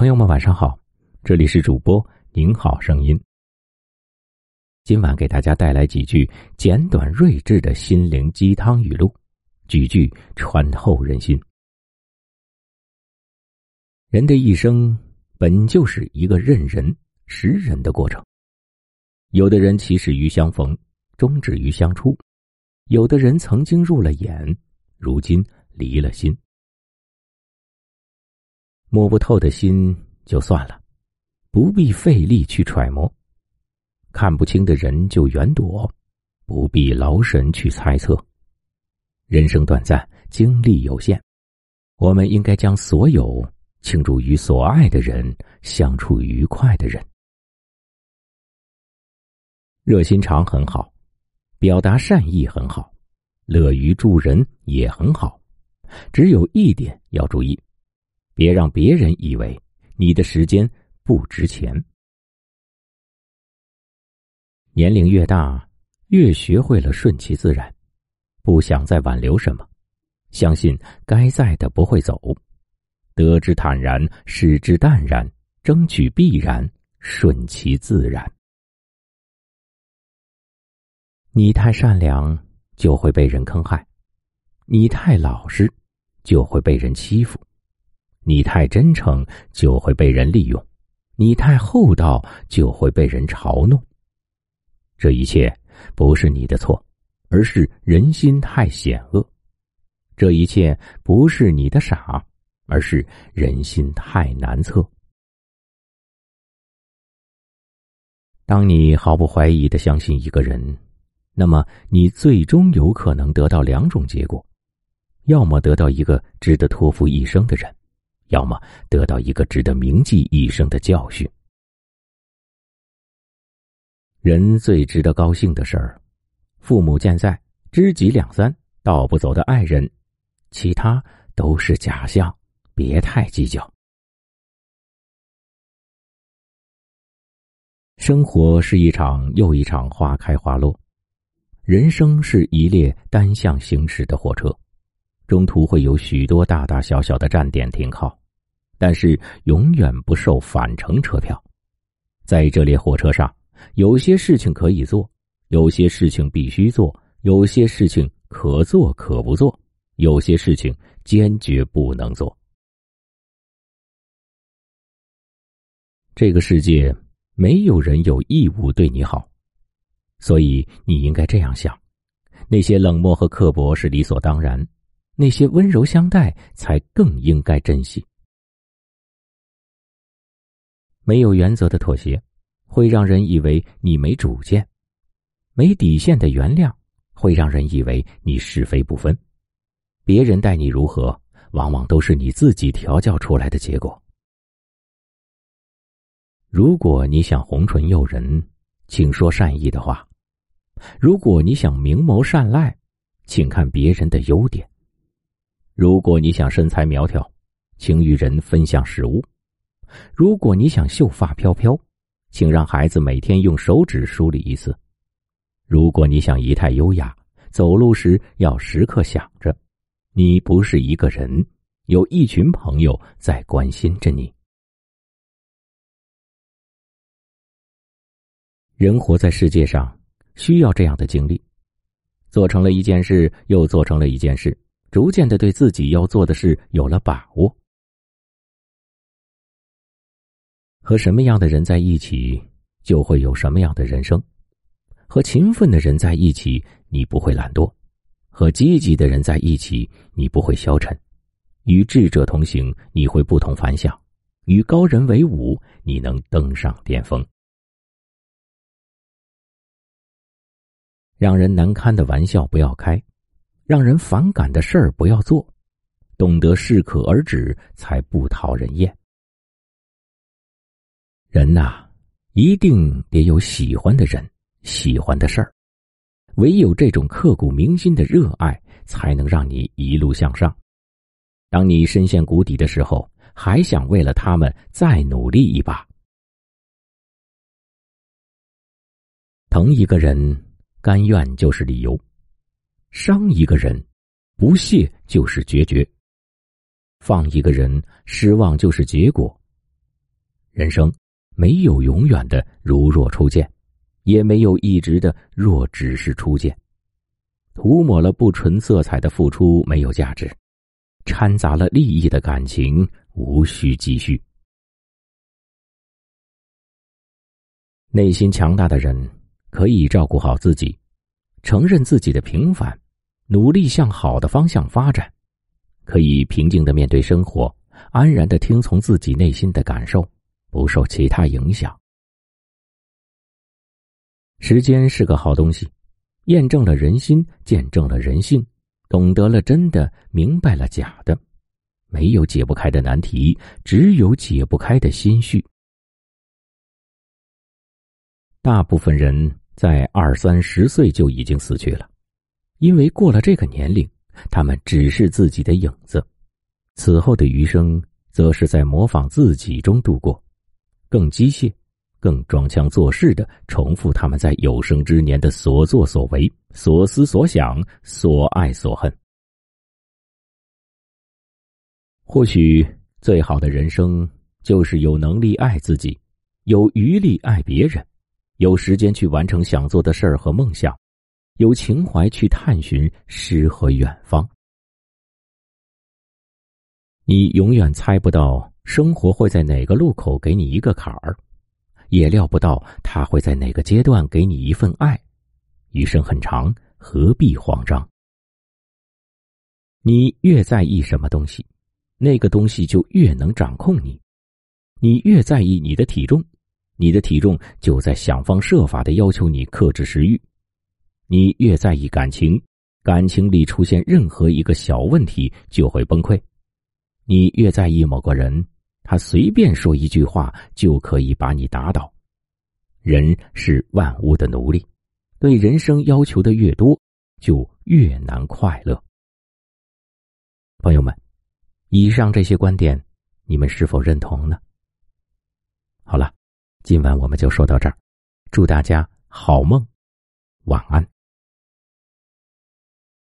朋友们，晚上好，这里是主播您好声音。今晚给大家带来几句简短睿智的心灵鸡汤语录，句句穿透人心。人的一生本就是一个认人识人的过程，有的人起始于相逢，终止于相处；有的人曾经入了眼，如今离了心。摸不透的心就算了，不必费力去揣摩；看不清的人就远躲，不必劳神去猜测。人生短暂，精力有限，我们应该将所有倾注于所爱的人，相处愉快的人。热心肠很好，表达善意很好，乐于助人也很好，只有一点要注意。别让别人以为你的时间不值钱。年龄越大，越学会了顺其自然，不想再挽留什么，相信该在的不会走，得之坦然，失之淡然，争取必然，顺其自然。你太善良，就会被人坑害；你太老实，就会被人欺负。你太真诚，就会被人利用；你太厚道，就会被人嘲弄。这一切不是你的错，而是人心太险恶；这一切不是你的傻，而是人心太难测。当你毫不怀疑的相信一个人，那么你最终有可能得到两种结果：要么得到一个值得托付一生的人。要么得到一个值得铭记一生的教训。人最值得高兴的事儿，父母健在，知己两三，道不走的爱人，其他都是假象，别太计较。生活是一场又一场花开花落，人生是一列单向行驶的火车，中途会有许多大大小小的站点停靠。但是永远不售返程车票，在这列火车上，有些事情可以做，有些事情必须做，有些事情可做可不做，有些事情坚决不能做。这个世界没有人有义务对你好，所以你应该这样想：那些冷漠和刻薄是理所当然，那些温柔相待才更应该珍惜。没有原则的妥协，会让人以为你没主见；没底线的原谅，会让人以为你是非不分。别人待你如何，往往都是你自己调教出来的结果。如果你想红唇诱人，请说善意的话；如果你想明眸善睐，请看别人的优点；如果你想身材苗条，请与人分享食物。如果你想秀发飘飘，请让孩子每天用手指梳理一次；如果你想仪态优雅，走路时要时刻想着，你不是一个人，有一群朋友在关心着你。人活在世界上，需要这样的经历：做成了一件事，又做成了一件事，逐渐的对自己要做的事有了把握。和什么样的人在一起，就会有什么样的人生。和勤奋的人在一起，你不会懒惰；和积极的人在一起，你不会消沉；与智者同行，你会不同凡响；与高人为伍，你能登上巅峰。让人难堪的玩笑不要开，让人反感的事儿不要做，懂得适可而止，才不讨人厌。人呐，一定得有喜欢的人，喜欢的事儿。唯有这种刻骨铭心的热爱，才能让你一路向上。当你深陷谷底的时候，还想为了他们再努力一把。疼一个人，甘愿就是理由；伤一个人，不屑就是决绝；放一个人，失望就是结果；人生没有永远的如若初见，也没有一直的若只是初见。涂抹了不纯色彩的付出没有价值，掺杂了利益的感情无需继续。内心强大的人可以照顾好自己，承认自己的平凡，努力向好的方向发展，可以平静的面对生活。安然的听从自己内心的感受，不受其他影响。时间是个好东西，验证了人心，见证了人性，懂得了真的，明白了假的，没有解不开的难题，只有解不开的心绪。大部分人在二三十岁就已经死去了，因为过了这个年龄，他们只是自己的影子。此后的余生，则是在模仿自己中度过，更机械、更装腔作势的重复他们在有生之年的所作所为、所思所想、所爱所恨。或许最好的人生，就是有能力爱自己，有余力爱别人，有时间去完成想做的事儿和梦想，有情怀去探寻诗和远方。你永远猜不到生活会在哪个路口给你一个坎儿，也料不到他会在哪个阶段给你一份爱。余生很长，何必慌张？你越在意什么东西，那个东西就越能掌控你。你越在意你的体重，你的体重就在想方设法的要求你克制食欲。你越在意感情，感情里出现任何一个小问题就会崩溃。你越在意某个人，他随便说一句话就可以把你打倒。人是万物的奴隶，对人生要求的越多，就越难快乐。朋友们，以上这些观点，你们是否认同呢？好了，今晚我们就说到这儿，祝大家好梦，晚安。